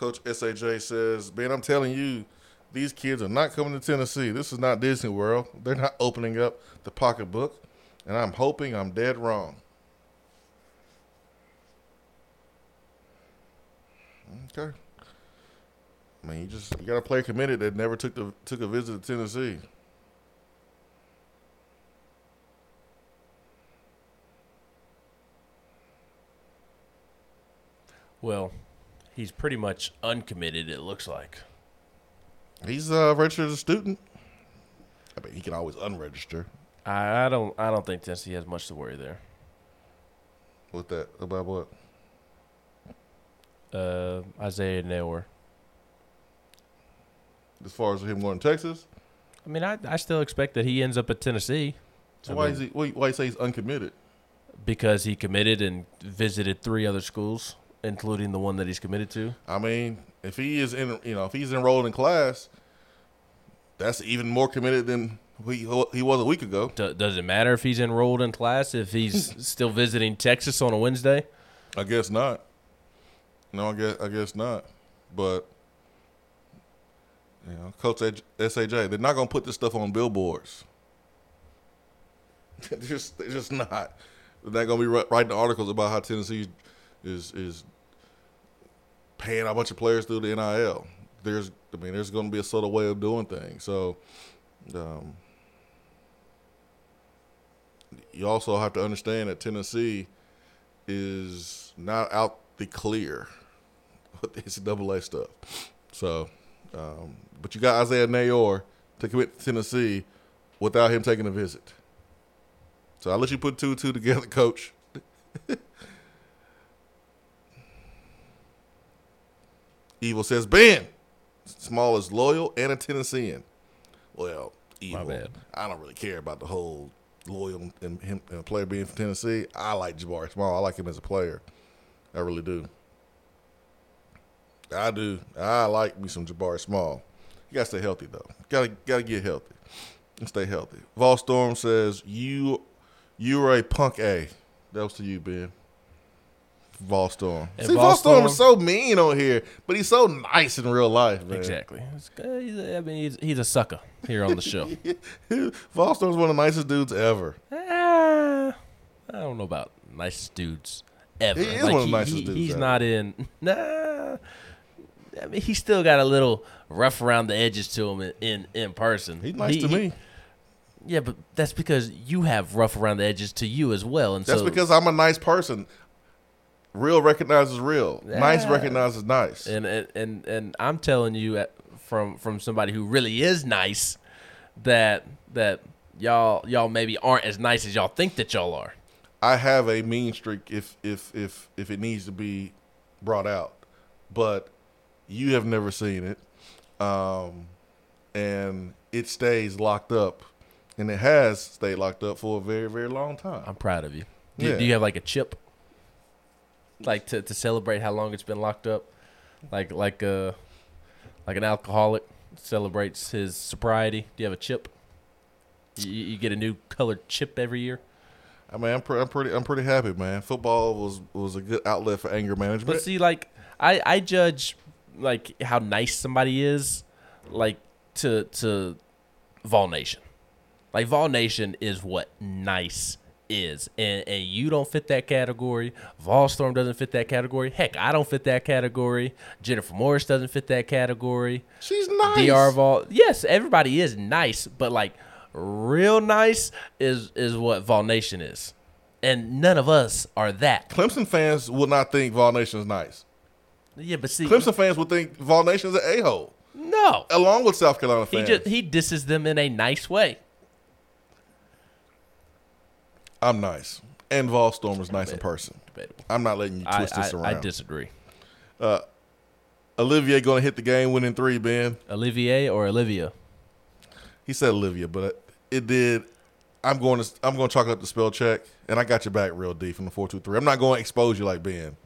Coach SAJ says, Ben, I'm telling you, these kids are not coming to Tennessee. This is not Disney World. They're not opening up the pocketbook, and I'm hoping I'm dead wrong. Okay. I mean, you just you got to play committed that never took the took a visit to Tennessee. Well, he's pretty much uncommitted. It looks like. He's a registered as a student. I mean, he can always unregister. I, I don't. I don't think Tennessee has much to worry there. With that about what? Uh, Isaiah Neyor. As far as him going to Texas. I mean, I, I still expect that he ends up at Tennessee. So I why mean- is he? Why, why you say he's uncommitted? because he committed and visited three other schools, including the one that he's committed to. I mean, if he is in, you know, if he's enrolled in class, that's even more committed than he he was a week ago. Do, does it matter if he's enrolled in class if he's still visiting Texas on a Wednesday? I guess not. No, I guess I guess not. But you know, Coach Saj, they're not gonna put this stuff on billboards. they're just they're just not. They're not gonna be writing articles about how Tennessee is is paying a bunch of players through the NIL. There's I mean, there's gonna be a subtle way of doing things. So. Um, you also have to understand that Tennessee is not out the clear with the NCAA stuff. So, um, but you got Isaiah Neyor to commit to Tennessee without him taking a visit. So I'll let you put two two together, coach. Evil says, Ben, Small is loyal and a Tennessean. Well, Evil, bad. I don't really care about the whole loyal and him and a player being from Tennessee. I like Jabari Small. I like him as a player. I really do. I do. I like me some Jabari Small. You gotta stay healthy though. Gotta gotta get healthy and stay healthy. Vol Storm says you you are a punk A. That was to you, Ben. Vol Storm. And See, Vol Vol is so mean on here, but he's so nice in real life, man. Exactly. He's a- I mean, he's, he's a sucker here on the show. Vol Storm's one of the nicest dudes ever. Ah, I don't know about nicest dudes ever. He is one of the nicest he- dudes He's ever. not in. Nah. I mean, he's still got a little rough around the edges to him in in, in person. He's nice He- to he- me. Yeah, but that's because you have rough around the edges to you as well, and That's so because I'm a nice person. Real recognizes real. Nice recognizes nice. and and and, and I'm telling you at, from from somebody who really is nice that that y'all y'all maybe aren't as nice as y'all think that y'all are. I have a mean streak if if if if it needs to be brought out, but you have never seen it, um, and it stays locked up, and it has stayed locked up for a very very long time. I'm proud of you. Do, Yeah. do you have like a chip, like to, to celebrate how long it's been locked up, like like uh like an alcoholic celebrates his sobriety? Do you have a chip? You, you get a new colored chip every year. I mean, I'm, pre- I'm pretty I'm pretty happy, man. Football was was a good outlet for anger management. But see, like I I judge like how nice somebody is, like to to Vol Nation. Like Vol Nation is what nice is, and and you don't fit that category. Volstorm doesn't fit that category. Heck, I don't fit that category. Jennifer Morris doesn't fit that category. She's nice. Dr. Vol, yes, everybody is nice, but like real nice is is what Vol Nation is, and none of us are that. Clemson fans will not think Vol Nation is nice. Yeah, but see, Clemson fans would think Vol Nation is an a hole, no, along with South Carolina fans, He just he disses them in a nice way. I'm nice, and Vol Storm is nice in person. Debatable. I'm not letting you I, twist this I, around. I disagree. Uh, Olivier going to hit the game winning three, Ben? Olivier or Olivia? He said Olivia, but it did. I'm going to I'm going to chalk up the spell check, and I got your back real deep from the four two three. I'm not going to expose you like Ben.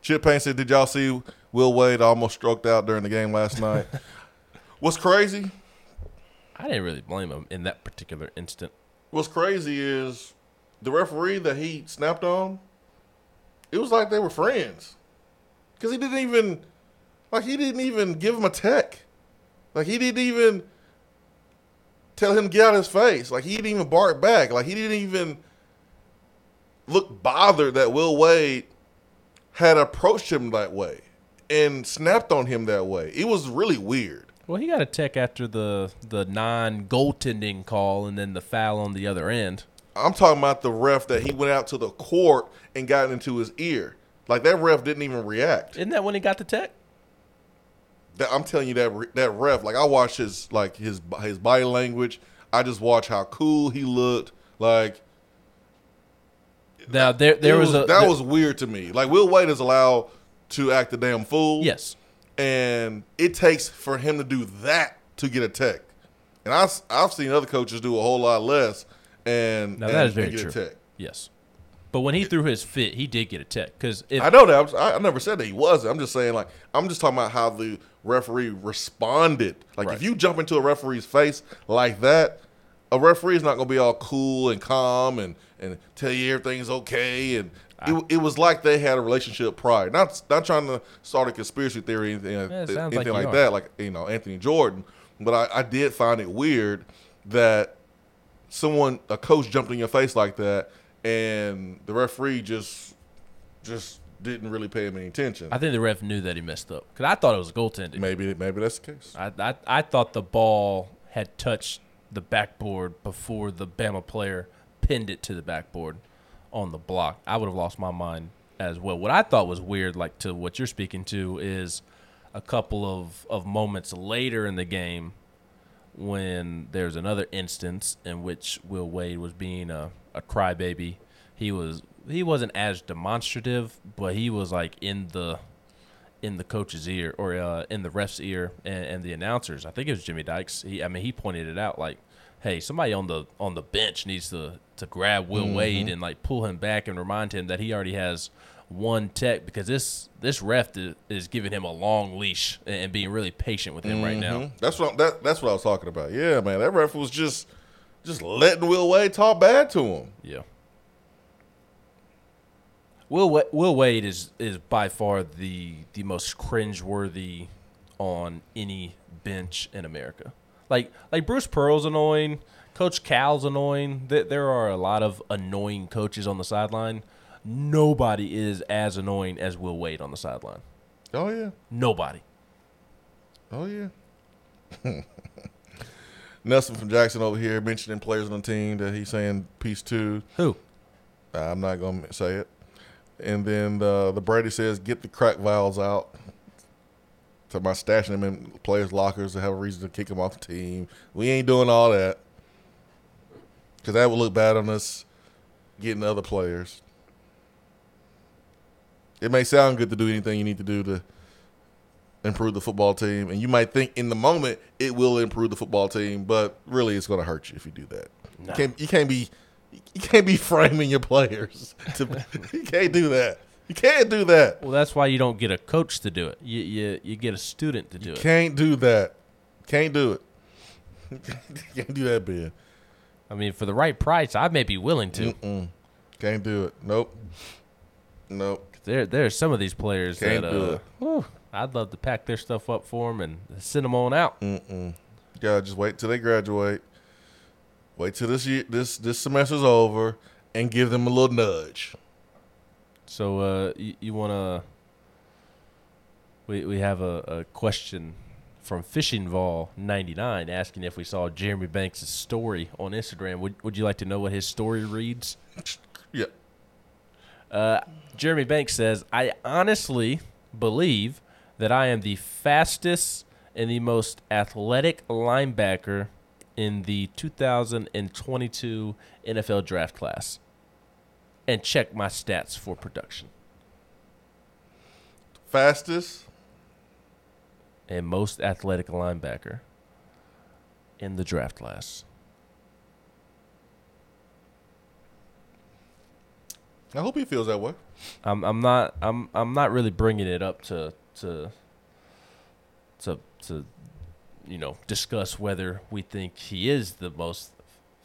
Chip Payne said, "Did y'all see Will Wade almost stroked out during the game last night?" What's crazy? I didn't really blame him in that particular instant. What's crazy is the referee that he snapped on. It was like they were friends, because he didn't even like he didn't even give him a tech, like he didn't even tell him get out of his face, like he didn't even bark back, like he didn't even look bothered that Will Wade had approached him that way and snapped on him that way. It was really weird. Well, he got a tech after the the non goaltending call and then the foul on the other end. I'm talking about the ref that he went out to the court and got into his ear. Like that ref didn't even react. Isn't that when he got the tech? That, I'm telling you that re- that ref, like I watched his like his his body language. I just watched how cool he looked. Like Now there there it was, a that there- was weird to me. Like Will Wade is allowed to act a damn fool. yes. And it takes for him to do that to get a tech. And I, have seen other coaches do a whole lot less, and Now and, that is very get true. a tech. Yes. But when he threw his fit, he did get a tech because I know that. I, I never said that he wasn't. I'm just saying, like, I'm just talking about how the referee responded. Like, Right. if you jump into a referee's face like that, a referee is not going to be all cool and calm and, and tell you everything's okay. And it, it was like they had a relationship prior. Not not trying to start a conspiracy theory or anything, Yeah, anything like like that, like, you know, Anthony Jordan. But I, I did find it weird that someone, a coach jumped in your face like that and the referee just just didn't really pay him any attention. I think the ref knew that he messed up because I thought it was a goaltending. maybe maybe that's the case. I, I I thought the ball had touched the backboard before the Bama player pinned it to the backboard on the block. I would have lost my mind as well. What I thought was weird, like to what you're speaking to, is a couple of, of moments later in the game when there's another instance in which Will Wade was being a, a crybaby. He was he wasn't as demonstrative, but he was like in the in the coach's ear or uh, in the ref's ear and, and the announcers. I think it was Jimmy Dykes. He, I mean, he pointed it out like, "Hey, somebody on the on the bench needs to to grab Will Wade and like pull him back and remind him that he already has one tech because this this ref is, is giving him a long leash and, and being really patient with him right now. Mhm. That's what that, that's what I was talking about. Yeah, man, that ref was just just letting Will Wade talk bad to him. Yeah. Will Will Wade is is by far the the most cringeworthy on any bench in America. Like like Bruce Pearl's annoying, Coach Cal's annoying. There, there are a lot of annoying coaches on the sideline. Nobody is as annoying as Will Wade on the sideline. Oh yeah, Nobody. oh yeah. Nelson from Jackson over here mentioning players on the team that he's saying peace to. Who? I'm not gonna say it. And then the the Brady says, "Get the crack vials out." My stashing them in players' lockers to have a reason to kick them off the team. We ain't doing all that because that would look bad on us getting other players. It may sound good to do anything you need to do to improve the football team, and you might think in the moment it will improve the football team, but really it's going to hurt you if you do that. Nah. You can't you can't be you can't be framing your players. To, you can't do that. You can't do that. Well, that's why you don't get a coach to do it. You you, you get a student to do it. Can't do that. Can't do it. can't do that, Ben. I mean, for the right price, I may be willing to. Mm-mm. Can't do it. Nope. Nope. There, there are some of these players Can't that uh, whew, I'd love to pack their stuff up for them and send them on out. Mm-mm. Yeah, just wait till they graduate. Wait till this year, this this semester's over, and give them a little nudge. So, uh, you, you want to? We we have a, a question from Fishing Vol ninety nine asking if we saw Jeremy Banks' story on Instagram. Would Would you like to know what his story reads? Yeah. Uh, Jeremy Banks says, I honestly believe that I am the fastest and the most athletic linebacker in the 2022 NFL draft class. And check my stats for production. Fastest. and most athletic linebacker in the draft class. I hope he feels that way. I'm I'm not I'm I'm not really bringing it up to to to to you know discuss whether we think he is the most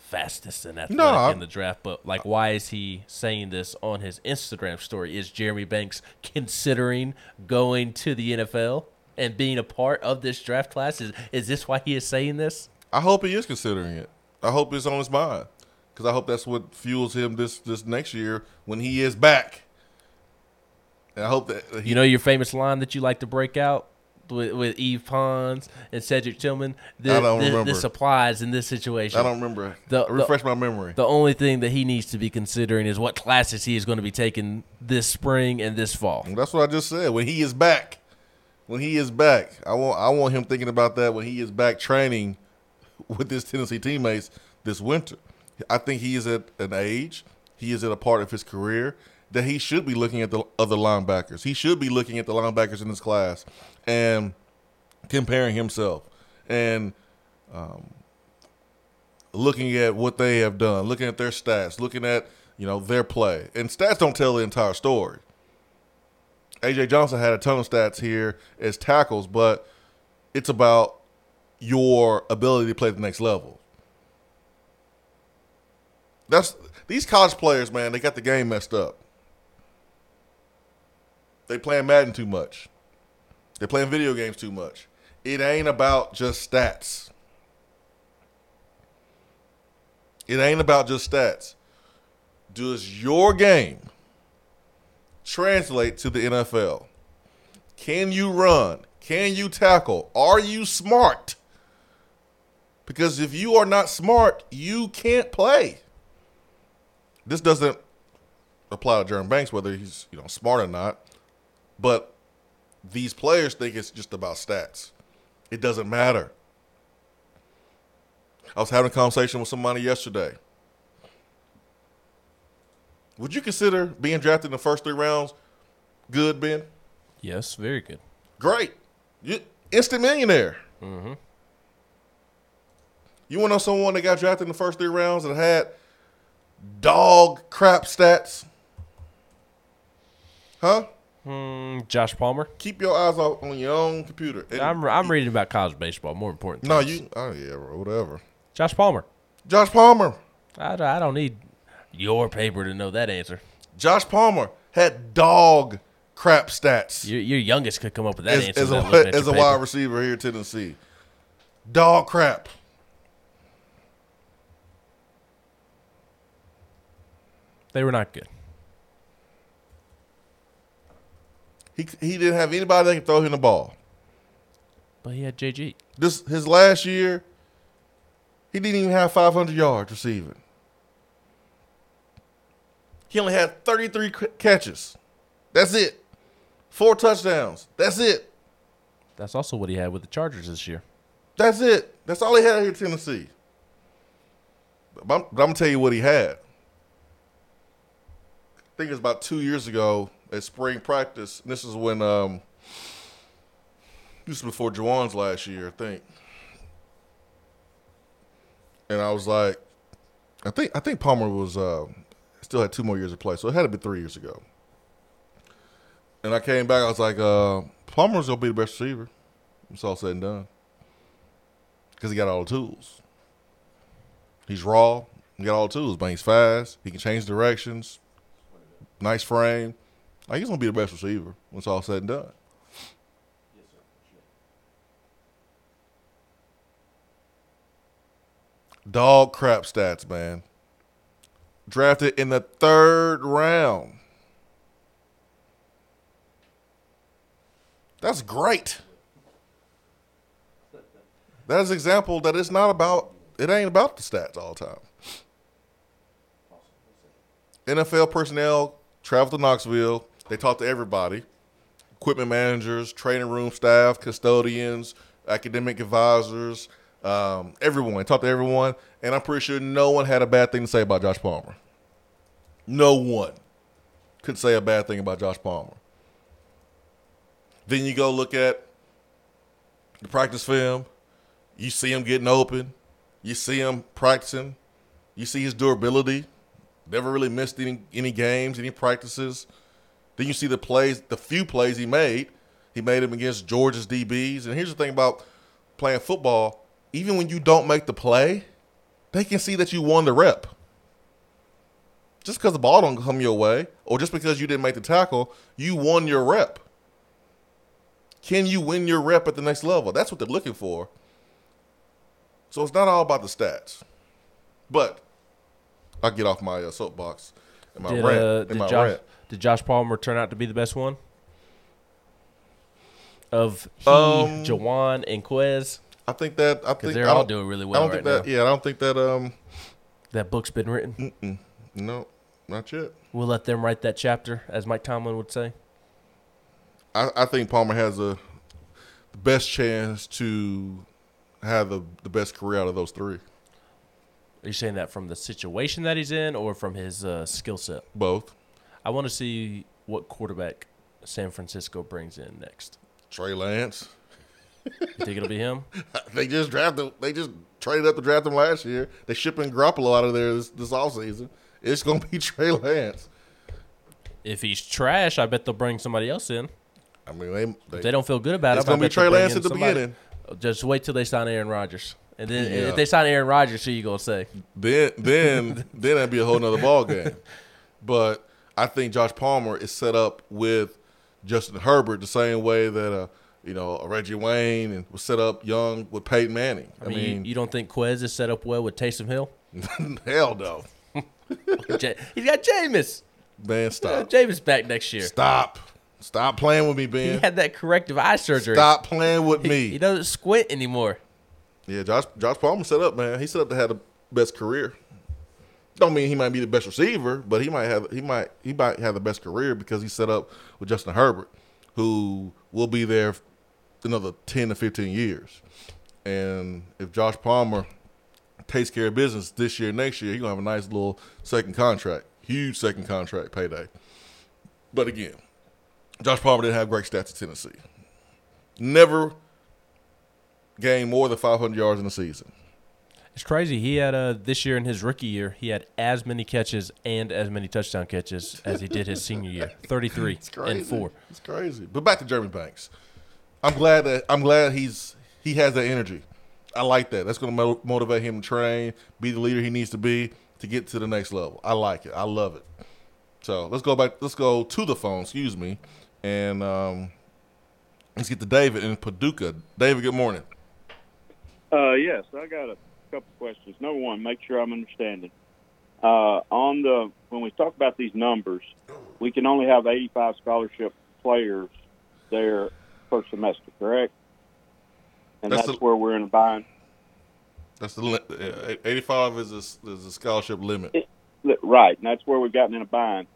fastest and athletic I- in the draft, but like why is he saying this on his Instagram story? Is Jeremy Banks considering going to the NFL and being a part of this draft class? Is is this why he is saying this? I hope he is considering it. I hope it's on his mind because I hope that's what fuels him this this next year when he is back. And I hope that he, You know your famous line that you like to break out with, with Eve Pons and Cedric Tillman. This, I don't this, remember. this applies in this situation. I don't remember. The- the- Refresh my memory. The only thing that he needs to be considering is what classes he is going to be taking this spring and this fall. That's what I just said. When he is back, when he is back, I want I want him thinking about that when he is back training with his Tennessee teammates this winter. I think he is at an age, he is at a part of his career that he should be looking at the other linebackers. He should be looking at the linebackers in this class and comparing himself and um, looking at what they have done, looking at their stats, looking at you know their play. And stats don't tell the entire story. AJ Johnson had a ton of stats here as tackles, but it's about your ability to play the next level. That's these college players, man. They got the game messed up. They playing Madden too much. They're playing video games too much. It ain't about just stats. It ain't about just stats. Does your game translate to the NFL? Can you run? Can you tackle? Are you smart? Because if you are not smart, you can't play. This doesn't apply to Jeremy Banks, whether he's you know smart or not. But these players think it's just about stats. It doesn't matter. I was having a conversation with somebody yesterday. Would you consider being drafted in the first three rounds good, Ben? Yes, very good. Great. You instant millionaire. Mm-hmm. You want to know someone that got drafted in the first three rounds and had dog crap stats? Huh? Mm, Josh Palmer. Keep your eyes on, on your own computer. And- I'm I'm reading about college baseball. More important. no, things. you. Oh yeah, bro, whatever. Josh Palmer. Josh Palmer. I, I don't need your paper to know that answer. Josh Palmer had dog crap stats Your, your youngest could come up with that as, answer. as a as a wide receiver here at Tennessee. Dog crap. They were not good. He he didn't have anybody that could throw him the ball. But he had JG. This his last year, he didn't even have 500 yards receiving. He only had 33 c- catches. That's it. Four touchdowns. That's it. That's also what he had with the Chargers this year. That's it. That's all he had here in Tennessee. But I'm, but I'm gonna tell you what he had. I think it was about two years ago at spring practice. This is when um this is before Jauan's last year, I think. And I was like, I think I think Palmer was uh still had two more years to play, so it had to be three years ago. And I came back, I was like, uh, Palmer's gonna be the best receiver. It's all said and done because he got all the tools. He's raw. He got all the tools, but he's fast. He can change directions. Nice frame. Like he's gonna be the best receiver when it's all said and done. Dog crap stats, man. Drafted in the third round. That's great. That is an example that it's not about it ain't about the stats all the time. NFL personnel travel to Knoxville. They talk to everybody. Equipment managers, training room staff, custodians, academic advisors, um, everyone. Talk to everyone, and I'm pretty sure no one had a bad thing to say about Josh Palmer. No one could say a bad thing about Josh Palmer. Then you go look at the practice film. You see him getting open. You see him practicing. You see his durability. Never really missed any any games, any practices. Then you see the plays, the few plays he made. He made them against Georgia's DBs. And here's the thing about playing football: even when you don't make the play, they can see that you won the rep. Just because the ball don't come your way, or just because you didn't make the tackle, you won your rep. Can you win your rep at the next level? That's what they're looking for. So it's not all about the stats. But I'll get off my uh, soapbox and my Did, rant. uh, and did, my Josh, rant. Did Josh Palmer turn out to be the best one? Of he, Um, Jauan, and Quez? I think that I think they're I all doing really I well don't right think that. now. Yeah, I don't think that. Um, That book's been written. mm-mm, no, not yet. We'll let them write that chapter, as Mike Tomlin would say. I, I think Palmer has a the best chance to have the the best career out of those three. Are you saying that from the situation that he's in or from his uh, skill set? Both. I want to see what quarterback San Francisco brings in next. Trey Lance. You think it'll be him? They just drafted. They just traded up to draft him last year. They shipping Garoppolo out of there this this offseason. It's gonna be Trey Lance. If he's trash, I bet they'll bring somebody else in. I mean, they, they, If they don't feel good about it, It's gonna be Trey Lance at the somebody. beginning. Just wait till they sign Aaron Rodgers. And then Yeah. if they sign Aaron Rodgers, who you gonna say? Then then then that'd be a whole nother ball game. But I think Josh Palmer is set up with Justin Herbert the same way that uh you know Reggie Wayne and was set up young with Peyton Manning. I mean, you, you don't think Quez is set up well with Taysom Hill? hell no, He's got Jameis. man. Uh, Stop, Jameis back next year. stop, stop playing with me, Ben. He had that corrective eye surgery. Stop playing with He, me. he doesn't squint anymore. Yeah, Josh Josh Palmer set up, man. He set up to have the best career. Don't mean he might be the best receiver, but he might have he might he might have the best career because he's set up with Justin Herbert, who will be there another ten to fifteen years. And if Josh Palmer takes care of business this year, next year, he's gonna have a nice little second contract, huge second contract payday. But again, Josh Palmer didn't have great stats at Tennessee. Never gained more than 500 yards in a season. It's crazy. He had uh, this year in his rookie year, he had as many catches and as many touchdown catches as he did his senior year. Thirty-three It's crazy. and four. It's crazy. But back to Jeremy Banks. I'm glad that I'm glad he's he has that energy. I like that. That's going to mo- motivate him to train, be the leader he needs to be to get to the next level. I like it. I love it. So let's go back. Let's go to the phone. Excuse me, and um, let's get to David in Paducah. David, good morning. Uh, yes, I got a couple questions. Number one, make sure I'm understanding. Uh, on the when we talk about these numbers, we can only have 85 scholarship players there per semester, correct? And That's that's, the- where we're in a bind. That's the uh, 85 is a, is a scholarship limit. Right, and that's where we've gotten in a bind.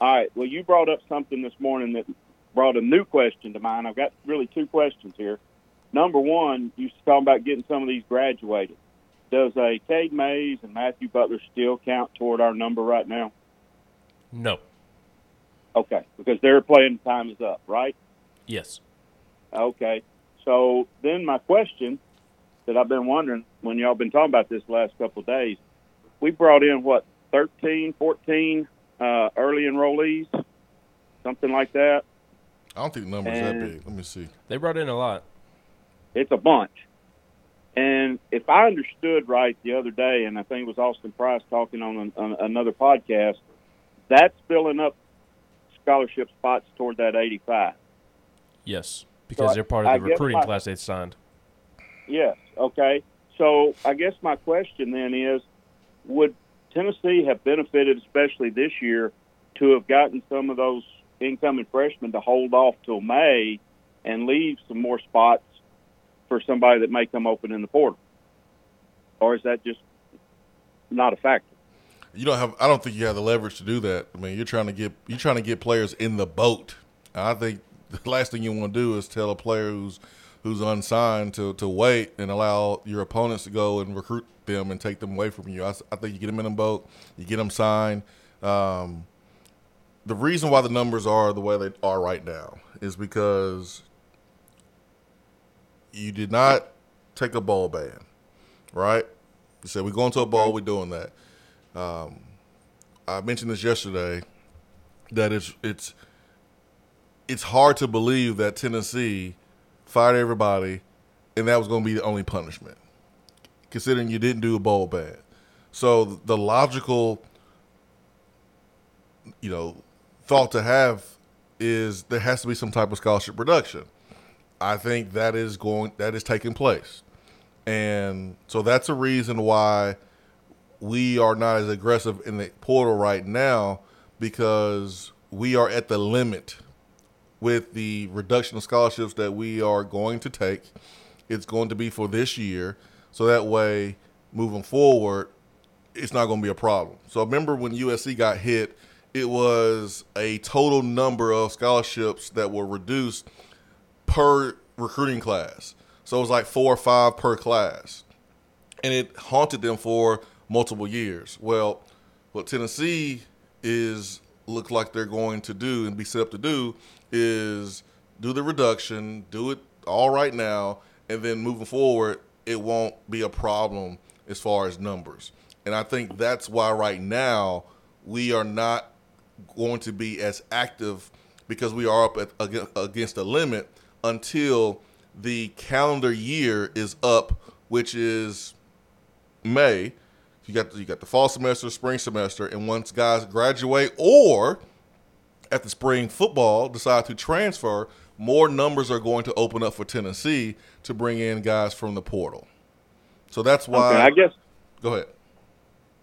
All right. Well, you brought up something this morning that brought a new question to mind. I've got really two questions here. Number one, you talking about getting some of these graduated. Does a Cade Mays and Matthew Butler still count toward our number right now? No. Okay, because their playing time is up, right? Yes. Okay. So then my question that I've been wondering when y'all been talking about this last couple of days, we brought in what 13, 14 uh, early enrollees, something like that. I don't think the number's that big. Let me see. They brought in a lot. It's a bunch. And if I understood right the other day, and I think it was Austin Price talking on, an, on another podcast, that's filling up scholarship spots toward that 85. Yes. Because I- they're part of the recruiting my- class they signed. Yes. Okay. So I guess my question then is, would Tennessee have benefited, especially this year, to have gotten some of those incoming freshmen to hold off till May and leave some more spots for somebody that may come open in the portal? Or is that just not a factor? You don't have. I don't think you have the leverage to do that. I mean, you're trying to get you're trying to get players in the boat. I think the last thing you want to do is tell a player who's who's unsigned to to wait and allow your opponents to go and recruit them and take them away from you. I think you get them in the boat, you get them signed. Um, the reason why the numbers are the way they are right now is because you did not take a bowl ban, right? You said we're going to a ball, we're doing that. Um, I mentioned this yesterday that it's it's it's hard to believe that Tennessee fired everybody and that was going to be the only punishment, considering you didn't do a bowl ban. So the logical, you know, thought to have is there has to be some type of scholarship reduction. I think that is going that is taking place, and so that's a reason why we are not as aggressive in the portal right now because we are at the limit with the reduction of scholarships that we are going to take. It's going to be for this year, so that way, moving forward, it's not going to be a problem. So remember when USC got hit, it was a total number of scholarships that were reduced per recruiting class. So it was like four or five per class. And it haunted them for multiple years. Well, what Tennessee is look like they're going to do and be set up to do is do the reduction, do it all right now, and then moving forward, it won't be a problem as far as numbers. And I think that's why right now we are not going to be as active because we are up at, against a limit until the calendar year is up, which is May. You got you got the fall semester, spring semester, and once guys graduate or at the spring football decide to transfer, more numbers are going to open up for Tennessee to bring in guys from the portal. So that's why okay, I guess go ahead.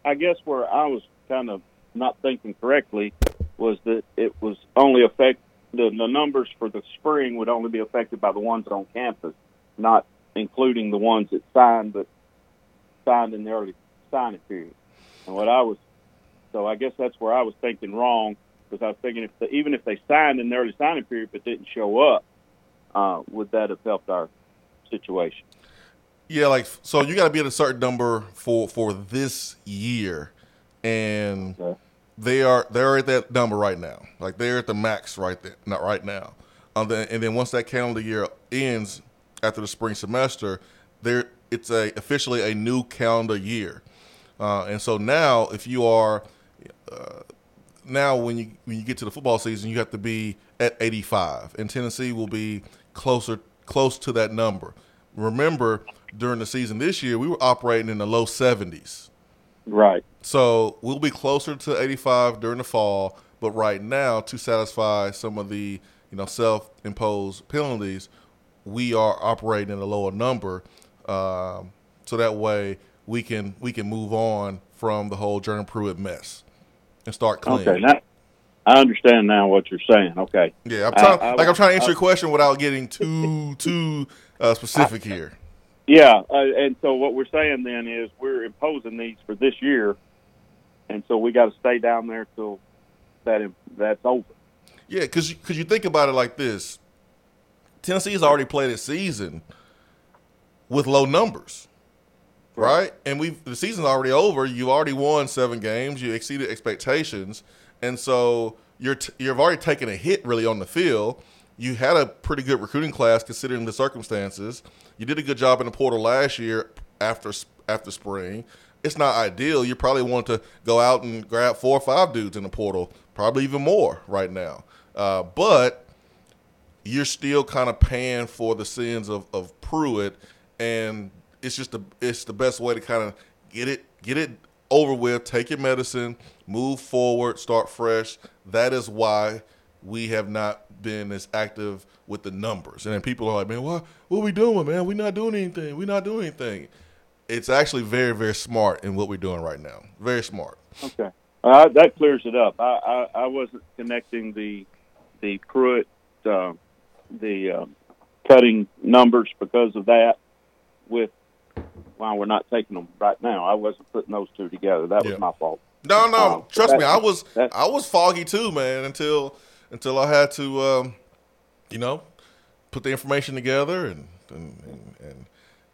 I guess where I was kind of not thinking correctly was that it was only affect the, the numbers for the spring would only be affected by the ones on campus, not including the ones that signed but signed in the early signing period. And what I was, so I guess that's where I was thinking wrong because I was thinking if the, even if they signed in the early signing period but didn't show up, uh, would that have helped our situation? Yeah, like so you got to be at a certain number for for this year, and okay. They are they're at that number right now. Like they're at the max right there, not right now. Um, and then once that calendar year ends after the spring semester, there it's a officially a new calendar year. Uh, and so now, if you are uh, now when you when you get to the football season, you have to be at 85, and Tennessee will be closer close to that number. Remember, during the season this year, we were operating in the low 70s. Right. So we'll be closer to 85 during the fall, but right now, to satisfy some of the you know self-imposed penalties, we are operating in a lower number. Um, so that way, we can we can move on from the whole Jordan Pruitt mess and start clean. Okay, now, I understand now what you're saying. Okay. Yeah, I'm trying, I, I, like I'm trying to answer I, your question without getting too too uh, specific here. Yeah, uh, and so what we're saying then is we're imposing these for this year, and so we got to stay down there till that that's over. Yeah, because because you think about it like this, Tennessee's already played a season with low numbers right? And we the season's already over. You've already won seven games. You exceeded expectations, and so you're t- you've already taken a hit really on the field. You had a pretty good recruiting class considering the circumstances. You did a good job in the portal last year after after spring. It's not ideal. You probably want to go out and grab four or five dudes in the portal, probably even more right now. Uh, but you're still kind of paying for the sins of, of Pruitt, and it's just the it's the best way to kind of get it get it over with. Take your medicine, move forward, start fresh. That is why we have not been as active with the numbers. And then people are like, man, what what are we doing, man? We're not doing anything. We're not doing anything. It's actually very very smart in what we're doing right now. Very smart. Okay, uh, that clears it up. I, I, I wasn't connecting the the Pruitt uh, the uh, cutting numbers because of that with why we're not taking them right now. I wasn't putting those two together. That yeah. was my fault. No, no, um, trust me, I was I was foggy too, man. Until until I had to, um, you know, put the information together and and, and, and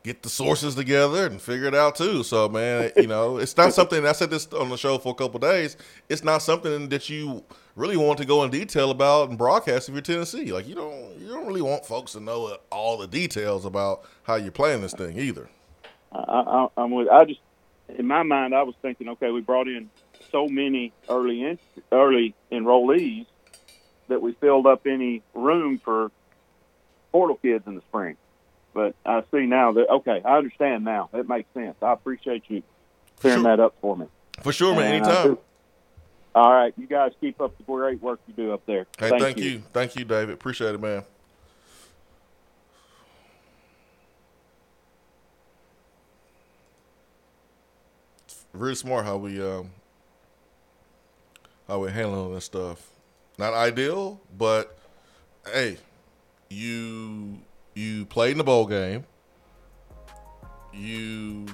get the sources together and figure it out too. So man, you know, it's not something I said this on the show for a couple days. It's not something that you really want to go in detail about and broadcast if you're Tennessee. Like you don't you don't really want folks to know all the details about how you're playing this thing either. I, I, I'm with. I just in my mind, I was thinking, okay, we brought in so many early in, early enrollees that we filled up any room for portal kids in the spring. But I see now that okay, I understand now. It makes sense. I appreciate you clearing Sure. that up for me. For sure, man. And Anytime. All right, you guys keep up the great work you do up there. Hey, thank, you. Thank you, David. Appreciate it, man. It's really smart how we um how we handling this stuff. Not ideal, but hey, you you played in the bowl game. You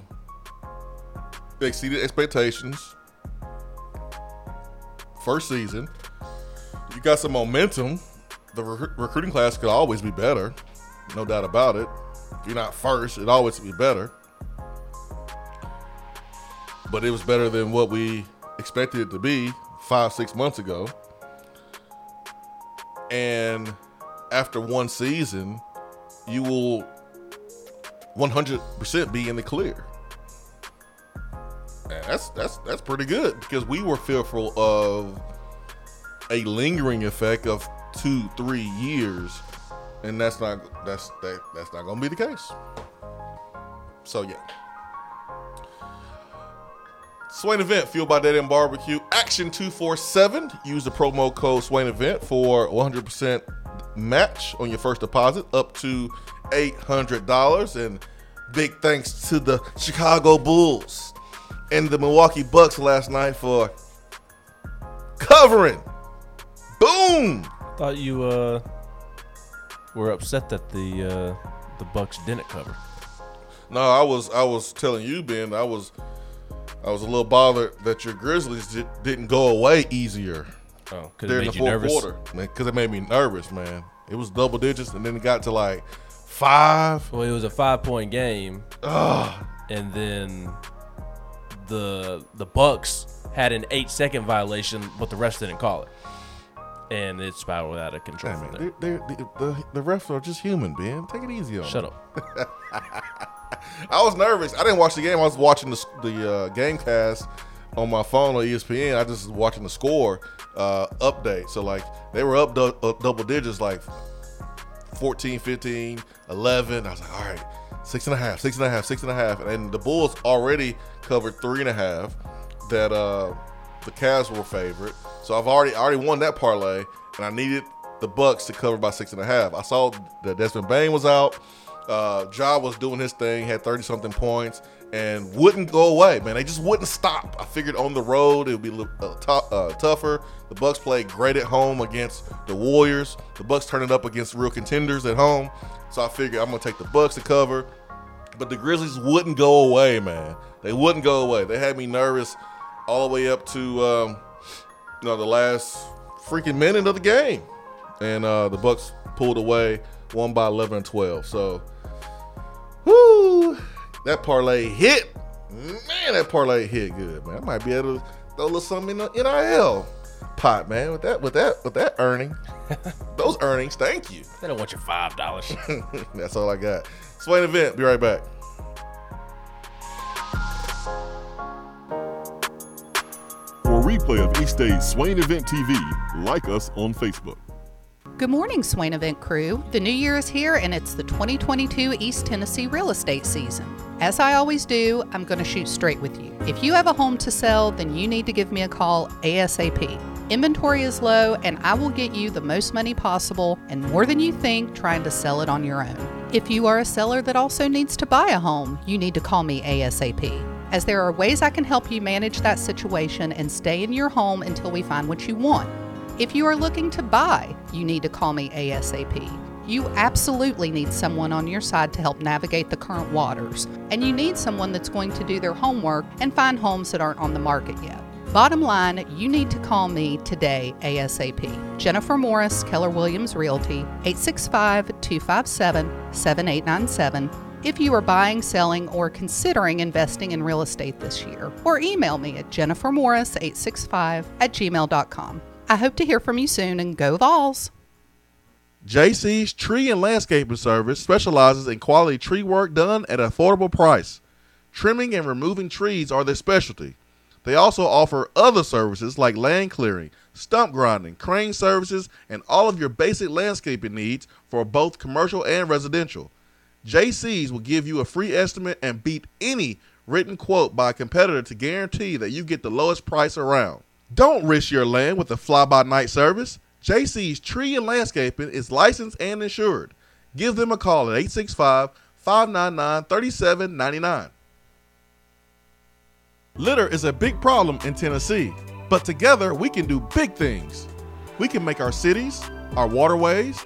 exceeded expectations. First season you got some momentum. The re- recruiting class could always be better, no doubt about it. If you're not first, it always be better. But it was better than what we expected it to be five, six months ago. And after one season, you will 100% be in the clear. And that's that's that's pretty good because we were fearful of a lingering effect of two, three years, and that's not that's that that's not gonna be the case. So yeah. Swain Event, fueled by Dead End Barbecue. Action 247. Use the promo code Swain Event for 100% match on your first deposit up to $800. And big thanks to the Chicago Bulls and the Milwaukee Bucks last night for covering. Boom! Thought you uh were upset that the uh the Bucks didn't cover. No, I was I was telling you, Ben, I was I was a little bothered that your Grizzlies di- didn't go away easier Oh, because it during made the you fourth nervous. quarter, man. Because it made me nervous, man. It was double digits, and then it got to like five. Well, it was a five point game, Ugh. and then the the Bucks had an eight second violation, but the refs didn't call it, and it spiraled out of control Hey, from man, there. they're, they're, the, the refs are just human, Ben. Take it easy on Shut them. up. I was nervous. I didn't watch the game. I was watching the the uh, game cast on my phone on ESPN. I just was watching the score uh, update. So like they were up, du- up double digits, like 14, 15, 11. I was like, all right, six and a half, six and a half, six and a half. And the Bulls already covered three and a half. That uh, the Cavs were favorite. So I've already already won that parlay, and I needed the Bucks to cover by six and a half. I saw that Desmond Bane was out. Uh, Ja was doing his thing, had 30 something points, and wouldn't go away, man. They just wouldn't stop. I figured on the road it would be a little, uh, tou- uh, tougher. The Bucks played great at home against the Warriors. The Bucks turned it up against real contenders at home. So I figured I'm gonna take the Bucks to cover. But the Grizzlies wouldn't go away, man. They wouldn't go away. They had me nervous all the way up to um, you know the last freaking minute of the game, and uh, the Bucks pulled away, won by 11 and 12. So, whoo, that parlay hit. Man, that parlay hit good, man. I might be able to throw a little something in the NIL pot, man. With that, with that, with that earning, those earnings. Thank you. They don't want your five dollars. That's all I got. Swain event. Be right back. For a replay of each day's Swain Event TV, like us on Facebook. Good morning, Swain Event crew. The new year is here and it's the 2022 East Tennessee real estate season. As I always do, I'm going to shoot straight with you. If you have a home to sell, then you need to give me a call ASAP. Inventory is low and I will get you the most money possible and more than you think trying to sell it on your own. If you are a seller that also needs to buy a home, you need to call me ASAP as there are ways I can help you manage that situation and stay in your home until we find what you want. If you are looking to buy, you need to call me ASAP. You absolutely need someone on your side to help navigate the current waters, and you need someone that's going to do their homework and find homes that aren't on the market yet. Bottom line, you need to call me today ASAP. Jennifer Morris, Keller Williams Realty, 865 257 7897, if you are buying, selling, or considering investing in real estate this year. Or email me at jennifermorris865 at gmail.com. I hope to hear from you soon and go Vols! JC's Tree and Landscaping Service specializes in quality tree work done at an affordable price. Trimming and removing trees are their specialty. They also offer other services like land clearing, stump grinding, crane services, and all of your basic landscaping needs for both commercial and residential. JC's will give you a free estimate and beat any written quote by a competitor to guarantee that you get the lowest price around. Don't risk your land with a fly by night service. JC's Tree and Landscaping is licensed and insured. Give them a call at 865 599 3799. Litter is a big problem in Tennessee, but together we can do big things. We can make our cities, our waterways,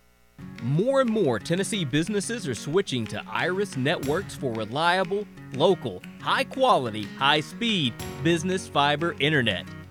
More and more Tennessee businesses are switching to Iris networks for reliable, local, high quality, high speed business fiber internet.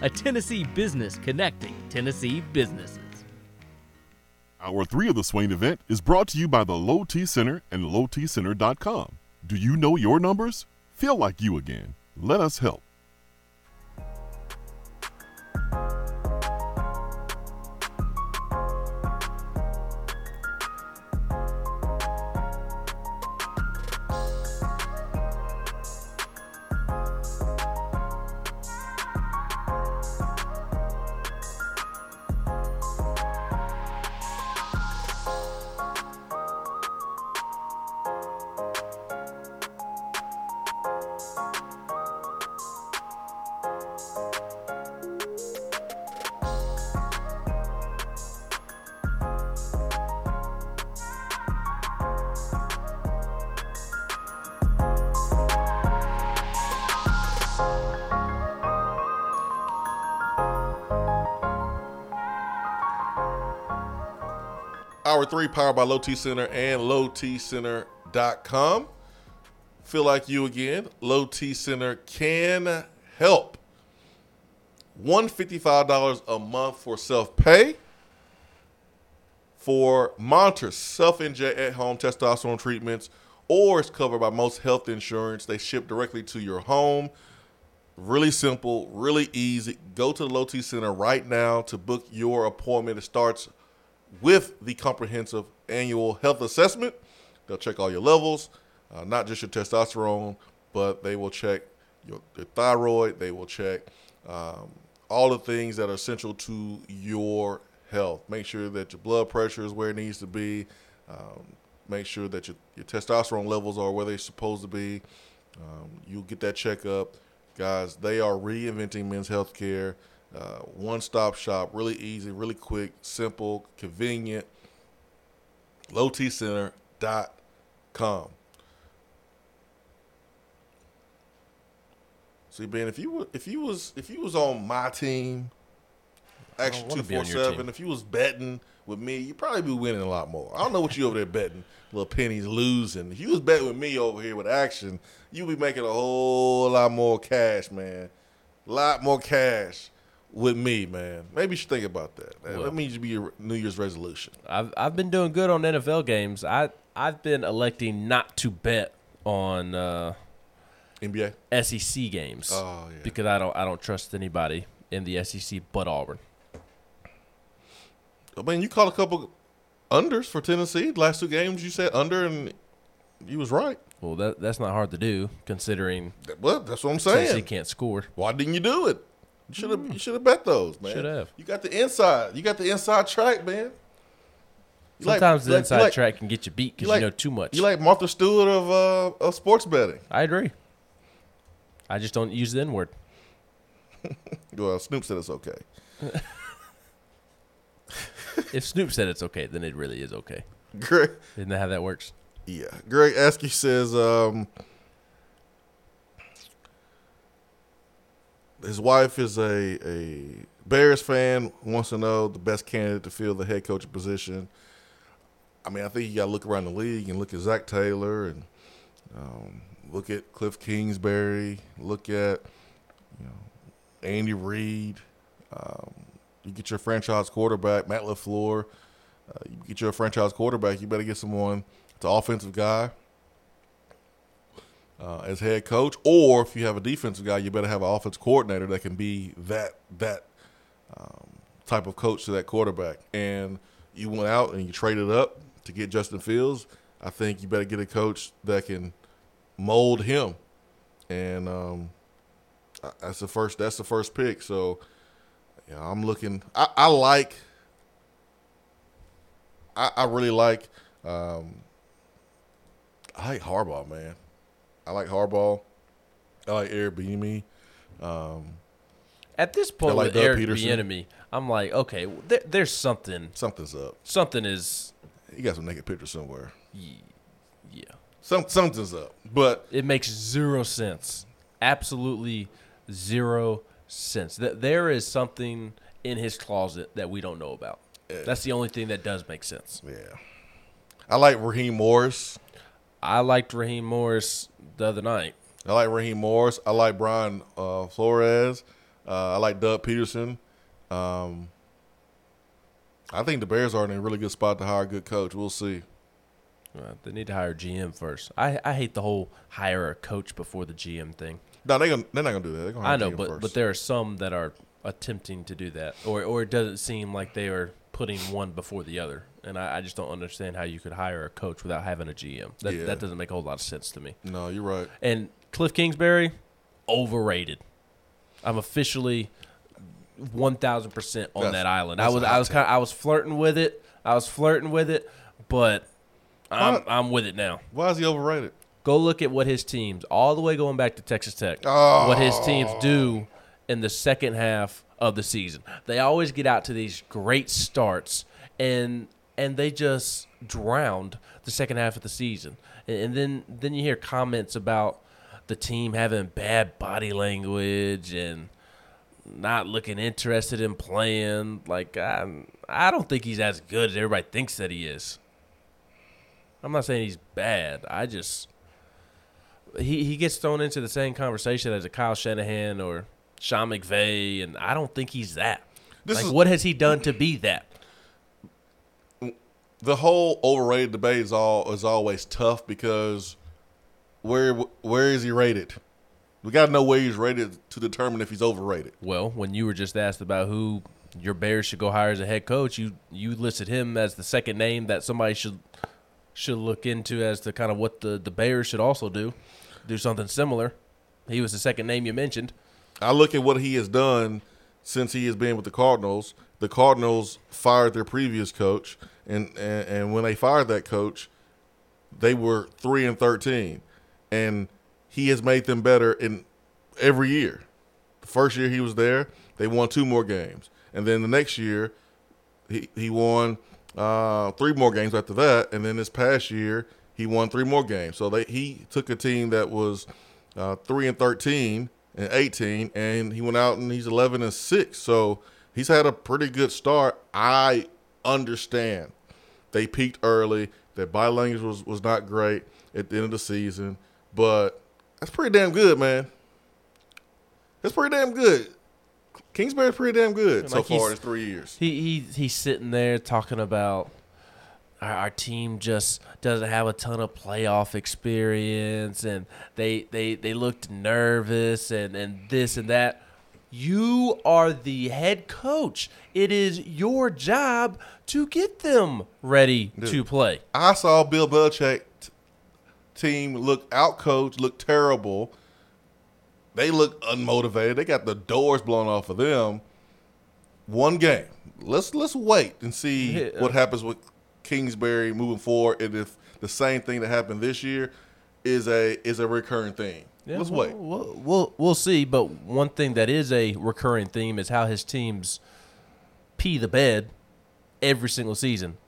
a Tennessee business connecting Tennessee businesses. Hour three of the Swain event is brought to you by the Low T Center and LowTCenter.com. Do you know your numbers? Feel like you again. Let us help. Hour three, powered by Low T Center and LowTCenter.com. Feel like you again. Low T Center can help. $155 a month for self pay. For monitor self inject at home testosterone treatments, or it's covered by most health insurance. They ship directly to your home. Really simple, really easy. Go to the Low T Center right now to book your appointment. It starts with the comprehensive annual health assessment. They'll check all your levels, uh, not just your testosterone, but they will check your, your thyroid. They will check um, all the things that are essential to your health. Make sure that your blood pressure is where it needs to be. Um, make sure that your, your testosterone levels are where they're supposed to be. Um, you'll get that checkup. Guys, they are reinventing men's health care. Uh, one stop shop, really easy, really quick, simple, convenient. LowTCenter.com. See, Ben, if you were, if you was if you was on my team, Action two four on your team. seven. If you was betting with me, you'd probably be winning a lot more. I don't know what you over there betting, little pennies losing. If you was betting with me over here with Action, you'd be making a whole lot more cash, man. A lot more cash with me, man. Maybe you should think about that. That- Well. that means you be your New Year's resolution. I've I've been doing good on NFL games. I I've been electing not to bet on uh, NBA. SEC games Oh, yeah. because I don't I don't trust anybody in the SEC but Auburn. I mean, you called a couple unders for Tennessee. Last two games, you said under, and you was right. Well, that that's not hard to do considering Well, that's what I'm saying. Tennessee can't score. Why didn't you do it? You should have. You should have bet those, man. Should have. You got the inside. You got the inside track, man. You Sometimes you the like- inside like- track can get you beat because you, like- know too much. You like Martha Stewart of uh, of sports betting. I agree. I just don't use the N word. Well, Snoop said it's okay. If Snoop said it's okay, then it really is okay. Greg, Isn't that how that works? yeah. Greg Askew says um, his wife is a a Bears fan. Wants to know the best candidate to fill the head coach position. I mean, I think you got to look around the league and look at Zac Taylor and um, look at Cliff Kingsbury. Look at you know Andy Reid. Um, you get your franchise quarterback, Matt LaFleur. Uh, you get your franchise quarterback, you better get someone, it's an offensive guy uh, as head coach, or if you have a defensive guy, you better have an offense coordinator that can be that that um, type of coach to that quarterback. And you went out and you traded up to get Justin Fields. I think you better get a coach that can mold him. And um, that's the first. That's the first pick. So, yeah, I'm looking. I, I like. I, I really like. Um, I like Harbaugh, man. I like Harbaugh. I like Airbnb. Um, At this point, I like with Doug Eric Peterson. Bieniemy, I'm like, okay, there, there's something. something's up. Something is, He got some naked pictures somewhere. yeah. Some something's up. But It makes zero sense. Absolutely zero sense. That there is something in his closet that we don't know about. That's the only thing that does make sense. yeah, I like Raheem Morris. I liked Raheem Morris the other night. I like Raheem Morris. I like Brian uh, Flores. Uh, I like Doug Pederson. Um, I think the Bears are in a really good spot to hire a good coach. We'll see. Uh, they need to hire a GM first. I, I hate the whole hire a coach before the GM thing. No, they gonna, they're not gonna do that. They're gonna hire I know, GM but first. but there are some that are attempting to do that, or or it doesn't seem like they are putting one before the other. And I, I just don't understand how you could hire a coach without having a GM. That Yeah. that doesn't make a whole lot of sense to me. no, you're right. And Cliff Kingsbury, overrated. I'm officially one thousand percent on That's- that island. I was I was kind I was flirting with it. I was flirting with it, but I'm? I'm with it now. Why is he overrated? Go look at what his teams, all the way going back to Texas Tech, Oh. what his teams do in the second half of the season. They always get out to these great starts, and and they just drowned the second half of the season. And, and then then you hear comments about the team having bad body language and not looking interested in playing. Like I, I don't think he's as good as everybody thinks that he is. I'm not saying he's bad. I just he he gets thrown into the same conversation as a Kyle Shanahan or Sean McVay, and I don't think he's that. This like, is- what has he done to be that? the whole overrated debate is all is always tough because where where is he rated? We got to know where he's rated to determine if he's overrated. Well, when you were just asked about who your Bears should go hire as a head coach. You you listed him as the second name that somebody should should look into as to kind of what the the Bears should also do, do something similar. He was the second name you mentioned. I look at what he has done since he has been with the Cardinals. The Cardinals fired their previous coach, and and, and when they fired that coach, they were three and thirteen, and he has made them better in every year. The first year he was there, they won two more games, and then the next year, he he won uh, three more games after that, and then this past year he won three more games. So they he took a team that was uh, three and thirteen and eighteen, and he went out and he's eleven and six. So he's had a pretty good start. I understand they peaked early. Their body language was, was not great at the end of the season, but that's pretty damn good, man. That's pretty damn good. Kingsbury's pretty damn good so Like, he's- far in three years. He he he's sitting there talking about our, our team just doesn't have a ton of playoff experience and they they they looked nervous and and this and that. You are the head coach. It is your job to get them ready to play. I saw Bill Belichick team look out coach, look terrible. They look unmotivated. They got the doors blown off of them. One game. Let's let's wait and see what happens with Kingsbury moving forward, and if the same thing that happened this year is a is a recurring theme. let's we'll, wait. We'll, we'll we'll see. But one thing that is a recurring theme is how his teams pee the bed every single season.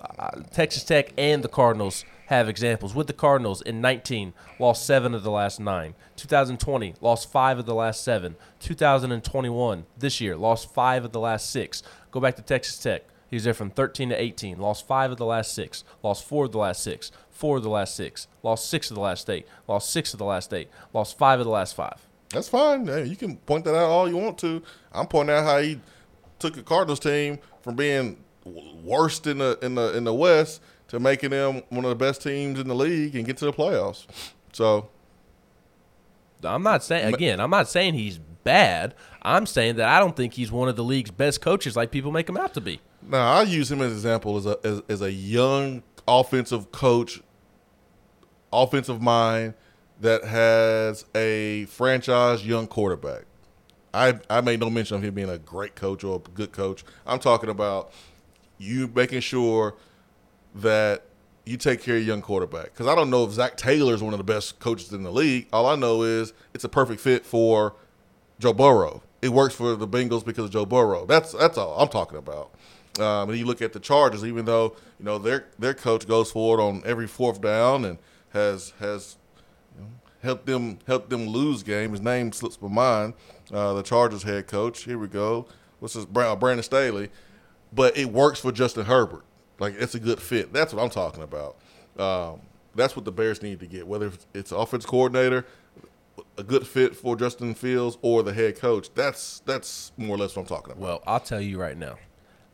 Uh, Texas Tech and the Cardinals have examples. With the Cardinals in 19, lost seven of the last nine. 2020, lost five of the last seven. 2021, this year, lost five of the last six. Go back to Texas Tech. He was there from 13 to 18. Lost five of the last six. Lost four of the last six. Four of the last six. Lost six of the last eight. Lost six of the last eight. Lost five of the last five. That's fine. Hey, you can point that out all you want to. I'm pointing out how he took the Cardinals team from being worst in the in the in the West to making them one of the best teams in the league and get to the playoffs. So I'm not saying again. I'm not saying he's bad. I'm saying that I don't think he's one of the league's best coaches, like people make him out to be. Now I use him as an example as a as, as a young offensive coach, offensive mind that has a franchise young quarterback. I I made no mention of him being a great coach or a good coach. I'm talking about you making sure that you take care of your young quarterback. Because I don't know if Zac Taylor is one of the best coaches in the league. All I know is it's a perfect fit for Joe Burrow. It works for the Bengals because of Joe Burrow. That's that's all I'm talking about. Um, and you look at the Chargers, even though you know their their coach goes forward on every fourth down and has has helped them help them lose game. His name slips my mind. Uh, the Chargers head coach. Here we go. What's his Brand- Brandon Staley? But it works for Justin Herbert. Like it's a good fit. That's what I'm talking about. Um, that's what the Bears need to get. Whether it's offense coordinator, a good fit for Justin Fields, or the head coach. That's that's more or less what I'm talking about. Well, I'll tell you right now,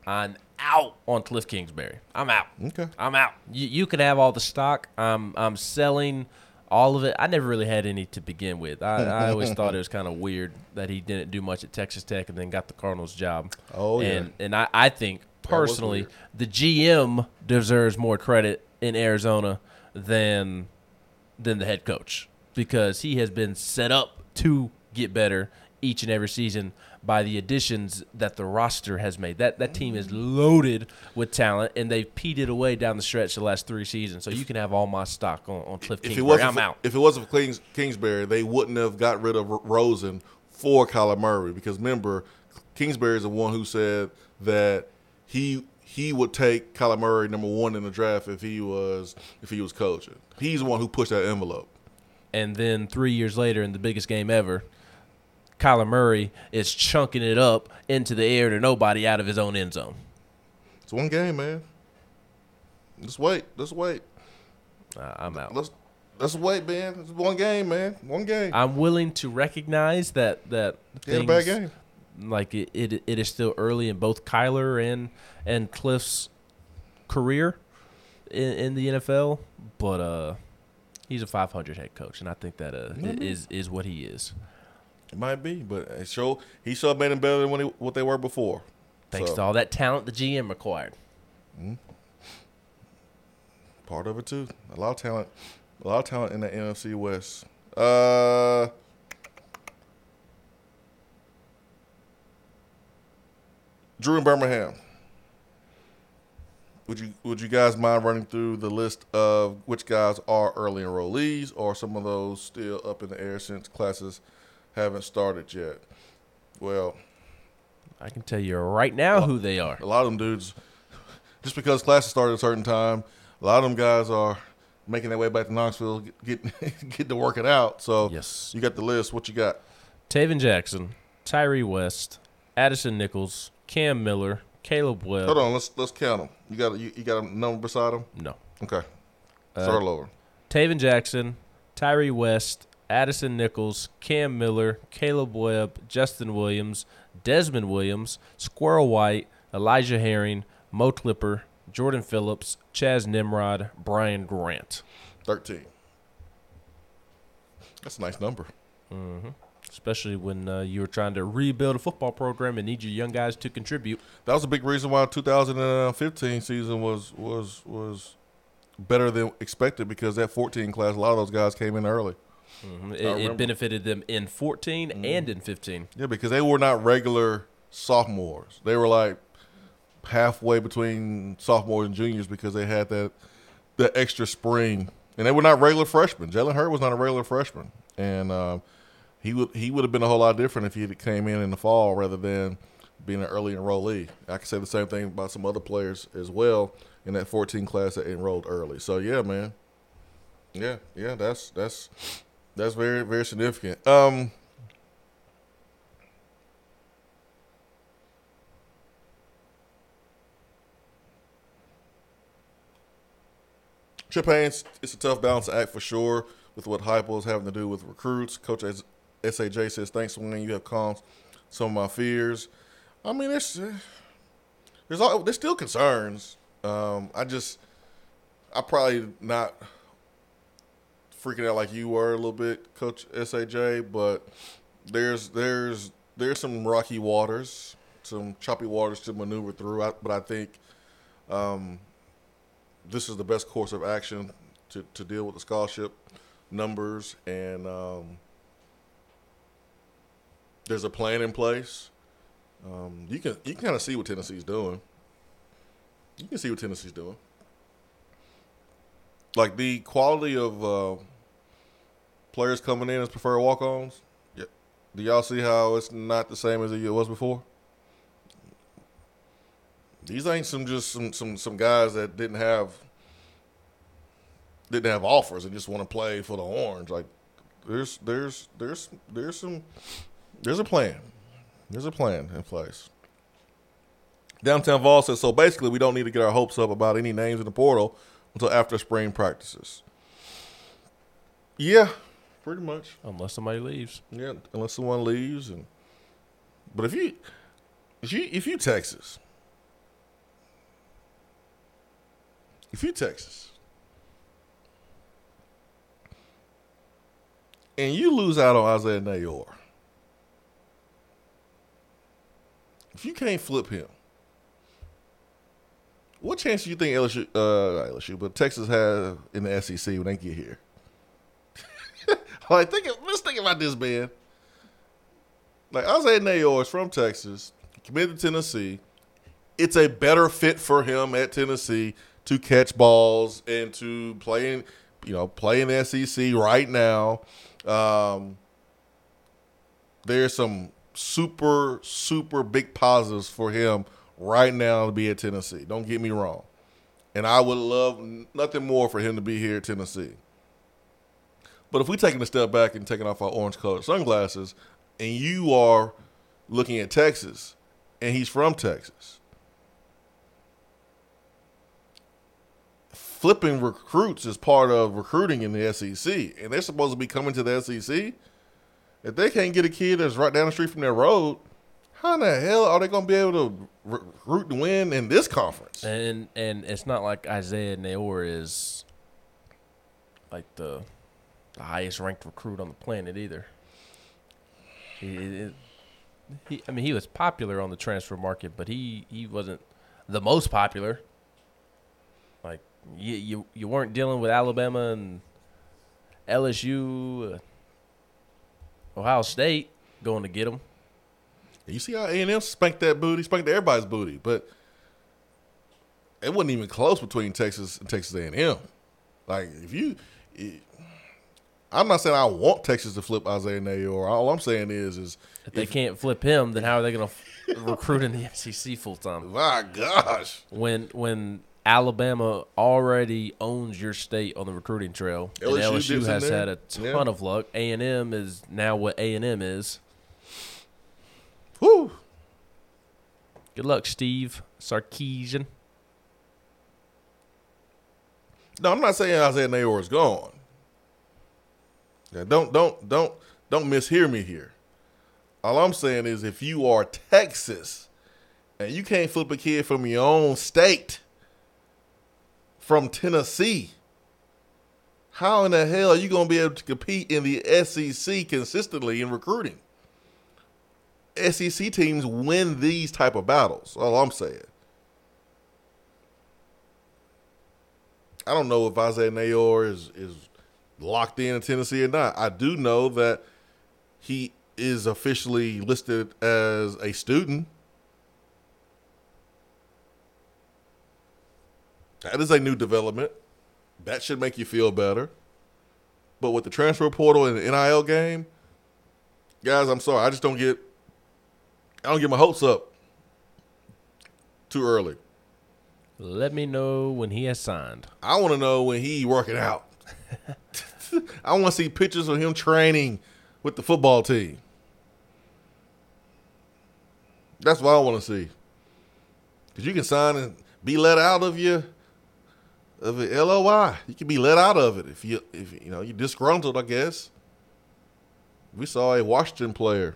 I'm out on Cliff Kingsbury. I'm out. Okay. I'm out. You, you can have all the stock. I'm I'm selling all of it. I never really had any to begin with. I, I always thought it was kind of weird that he didn't do much at Texas Tech and then got the Cardinals job. Oh, yeah. and and I, I think personally the GM deserves more credit in Arizona than than the head coach because he has been set up to get better each and every season by the additions that the roster has made. That that team is loaded with talent, and they've peated away down the stretch the last three seasons. So you can have all my stock on, on Cliff if it Kingsbury. wasn't I'm for, out. if it wasn't for Kings, Kingsbury, they wouldn't have got rid of R- Rosen for Kyler Murray because remember, Kingsbury is the one who said that he he would take Kyler Murray number one in the draft if he was if he was coaching. He's the one who pushed that envelope. and then three years later, in the biggest game ever, Kyler Murray is chunking it up into the air to nobody out of his own end zone. It's one game, man. Let's wait. Let's wait. Uh, I'm out. Let's let's wait, man. It's one game, man. One game. I'm willing to recognize that that a bad game. like it, it, it is still early in both Kyler and and Cliff's career in, in the NFL, but uh, he's a 500 head coach, and I think that uh is is what he is. It might be, but it show he sure made them better than what, he, what they were before. Thanks So- to all that talent the GM acquired. part of it too. A lot of talent, a lot of talent in the NFC West. Uh, Drew and Birmingham. Would you would you guys mind running through the list of which guys are early enrollees, or some of those still up in the air since classes haven't started yet? Well, I can tell you right now who they are. a lot of them dudes, just because classes start at a certain time, a lot of them guys are making their way back to Knoxville, get get, get to work it out. So Yes. you got the list. What you got? Tayven Jackson, Tyree West, Addison Nichols, Cam Miller, Caleb Webb. Hold on, let's let's count them. You got you, you got a number beside them? No. Okay, uh, start lower. Tayven Jackson, Tyree West, Addison Nichols, Cam Miller, Caleb Webb, Justin Williams, Desmond Williams, Squirrel White, Elijah Herring, Mo Clipper, Jordan Phillips, Chas Nimrod, Brian Grant. Thirteen. That's a nice number. Especially when uh, you were trying to rebuild a football program and need your young guys to contribute. That was a big reason why 2015 season was was was better than expected because that 14 class, a lot of those guys came in early. Mhm. It, it benefited them in 14 and in 15. Yeah, because they were not regular sophomores. They were like halfway between sophomores and juniors because they had that that extra spring, and they were not regular freshmen. Jalen Hurd was not a regular freshman, and um, he would he would have been a whole lot different if he had came in in the fall rather than being an early enrollee. I can say the same thing about some other players as well in that 14 class that enrolled early. So yeah, man, yeah, yeah, that's that's that's very very significant. Um. It's a tough balance to act for sure with what Heupel is having to do with recruits. Coach SAJ says, thanks, Wayne. You have calmed some of my fears. I mean, there's, there's, all, there's still concerns. Um, I just, I probably not freaking out like you were a little bit, Coach SAJ, but there's, there's, there's some rocky waters, some choppy waters to maneuver through. But I think, um, this is the best course of action to, to deal with the scholarship numbers and um, there's a plan in place. Um, you can you can kind of see what Tennessee's doing. You can see what Tennessee's doing. Like the quality of uh, players coming in as preferred walk-ons. Yeah. Do y'all see how it's not the same as it was before? These ain't some just some some some guys that didn't have didn't have offers and just want to play for the orange. Like there's there's there's there's some there's a plan. There's a plan in place. Downtown Vol says so basically we don't need to get our hopes up about any names in the portal until after spring practices. Yeah, pretty much. Unless somebody leaves. Yeah, unless someone leaves and but if you if you if you Texas if you Texas and you lose out on Isaiah Neyor, if you can't flip him, what chance do you think LSU, uh, LSU, but Texas has in the SEC when they get here? like, think, let's think about this, man. Like Isaiah Neyor is from Texas, committed to Tennessee. It's a better fit for him at Tennessee to catch balls and to play in, you know, play in the SEC right now. Um, there's some super, super big positives for him right now to be at Tennessee. Don't get me wrong. And I would love nothing more for him to be here at Tennessee. But if we're taking a step back and taking off our orange colored sunglasses, and you are looking at Texas, and he's from Texas, flipping recruits is part of recruiting in the SEC, and they're supposed to be coming to the SEC. If they can't get a kid that's right down the street from their road, how in the hell are they going to be able to re- recruit and win in this conference? And and it's not like Isaiah Neyor is like the the highest ranked recruit on the planet either. He- it- I mean, he was popular on the transfer market, but he he wasn't the most popular. Like you you you weren't dealing with Alabama and LSU, uh, Ohio State going to get him. You see how A and M spanked that booty, spanked everybody's booty, but it wasn't even close between Texas and Texas A and M. Like if you, I'm not saying I want Texas to flip Isaiah Neyor. All I'm saying is, is If they can't flip him, then how are they going to recruit in the SEC full time? my gosh, When when Alabama already owns your state on the recruiting trail, and LSU LSU dips in has had a ton Yeah. of luck. A and M is now what A and M is. whoo, Good luck, Steve Sarkisian. No, I'm not saying Isaiah Neyor is gone. Don't don't don't don't mishear me here. All I'm saying is if you are Texas and you can't flip a kid from your own state from Tennessee, how in the hell are you going to be able to compete in the SEC consistently in recruiting? SEC teams win these type of battles. All I'm saying. I don't know if Isaiah Neyor is is locked in in Tennessee or not. I do know that he is officially listed as a student. That is a new development. That should make you feel better. But with the transfer portal and the NIL game, guys, I'm sorry. I just don't get I don't get my hopes up too early. Let me know when he has signed. I want to know when he working out. I want to see pictures of him training with the football team. That's what I want to see. Cause you can sign and be let out of your of the LOI. You can be let out of it if you if you know you're disgruntled. I guess. We saw a Washington player.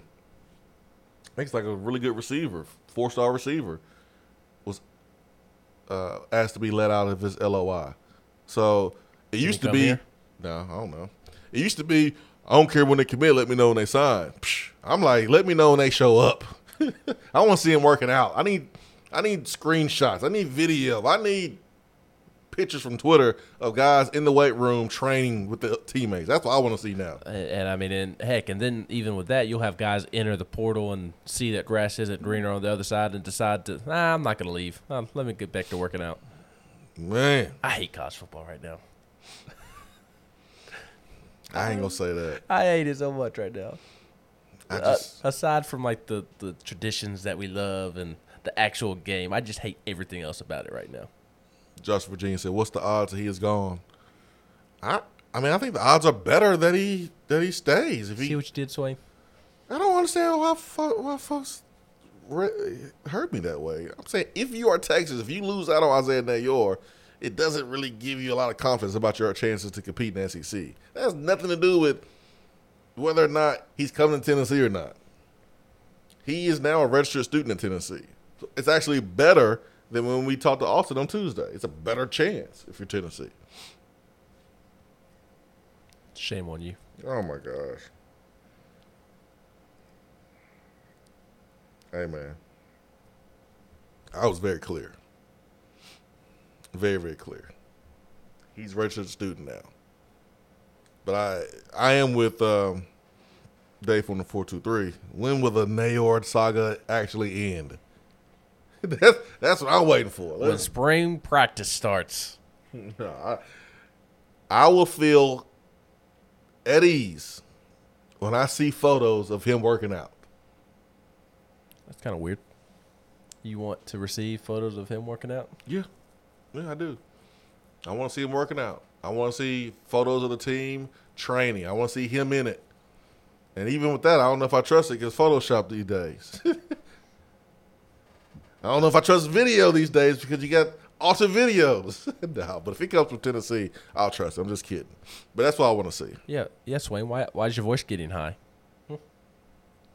I think it's like a really good receiver, four star receiver, was uh, asked to be let out of his LOI. So it used to be. here? No, I don't know. It used to be. I don't care when they commit. Let me know when they sign. Psh, I'm like, let me know when they show up. I want to see them working out. I need, I need screenshots. I need video. I need pictures from Twitter of guys in the weight room training with the teammates. That's what I want to see now. And, and I mean, and heck, and then even with that, you'll have guys enter the portal and see that grass isn't greener on the other side and decide to, nah, I'm not going to leave. Uh, let me get back to working out. Man, I hate college football right now. I ain't gonna say that. I hate it so much right now. I Uh, aside from like the, the traditions that we love and the actual game, I just hate everything else about it right now. Josh Virginia said, "What's the odds that he is gone?" I, I mean, I think the odds are better that he that he stays. If he, See what you did, Swain? I don't understand why, why folks re- heard me that way. I'm saying if you are Texas, if you lose out on Isaiah Neyor, it doesn't really give you a lot of confidence about your chances to compete in the SEC. That has nothing to do with whether or not he's coming to Tennessee or not. He is now a registered student in Tennessee. So it's actually better than when we talked to Austin on Tuesday. It's a better chance if you're Tennessee. Shame on you. Oh my gosh. Hey man. I was very clear. Very, very clear. He's registered student now. But I I am with um, Dave from the four two three. When will the Neyor saga actually end? that's that's what I'm waiting for. When spring practice starts, No, I, I will feel at ease when I see photos of him working out. that's kind of weird. You want to receive photos of him working out? Yeah, yeah, I do. I want to see him working out. I want to see photos of the team training. I want to see him in it. And even with that, I don't know if I trust it because Photoshop these days. I don't know if I trust video these days because you got altered videos. no, but if he comes from Tennessee, I'll trust. Him. I'm just kidding. But that's what I want to see. Yeah, yes, Wayne. Why why is your voice getting high?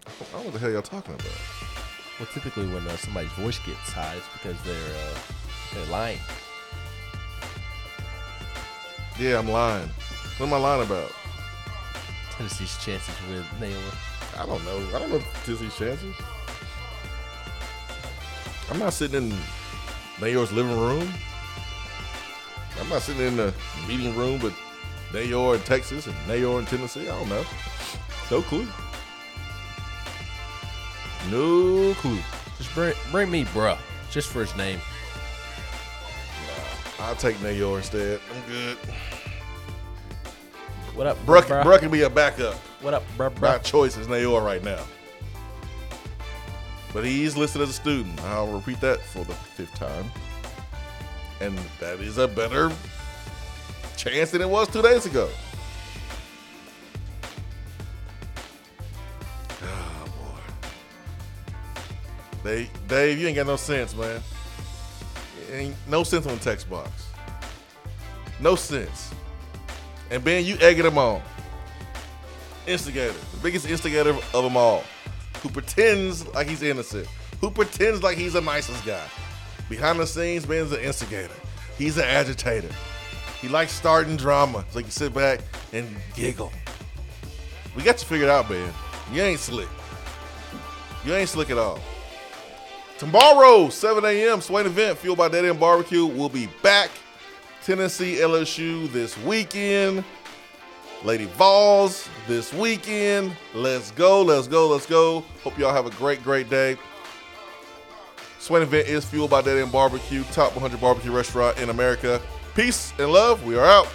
I don't know what the hell y'all talking about. Well, typically when uh, somebody's voice gets high, it's because they're uh, they're lying. Yeah, I'm lying. What am I lying about? Tennessee's chances with Neyor. I don't know. I don't know Tennessee's chances. I'm not sitting in Neyor's living room. I'm not sitting in the meeting room with Neyor in Texas and Neyor in Tennessee. I don't know. No clue. No clue. Just bring bring me bruh, just for his name. I'll take Neyor instead. I'm good. What up, Bruh, bruh? Bruh can be a backup. What up, bruh? My choice is Neyor right now. But he's listed as a student. I'll repeat that for the fifth time. And that is a better chance than it was two days ago. Oh boy. Dave, Dave, you ain't got no sense, man. Ain't no sense on the text box. No sense. And Ben, you egging them on instigator, the biggest instigator of them all, who pretends like he's innocent, who pretends like he's the nicest guy. Behind the scenes, Ben's an instigator. He's an agitator. He likes starting drama, so he can sit back and giggle. We got you figured out, Ben. You ain't slick. You ain't slick at all. Tomorrow, 7 a.m., Swain event fueled by Dead End Barbecue will be back. Tennessee LSU this weekend. Lady Vols this weekend. Let's go, let's go, let's go. Hope y'all have a great, great day. Swain event is fueled by Dead End Barbecue, top 100 barbecue restaurant in America. Peace and love. We are out.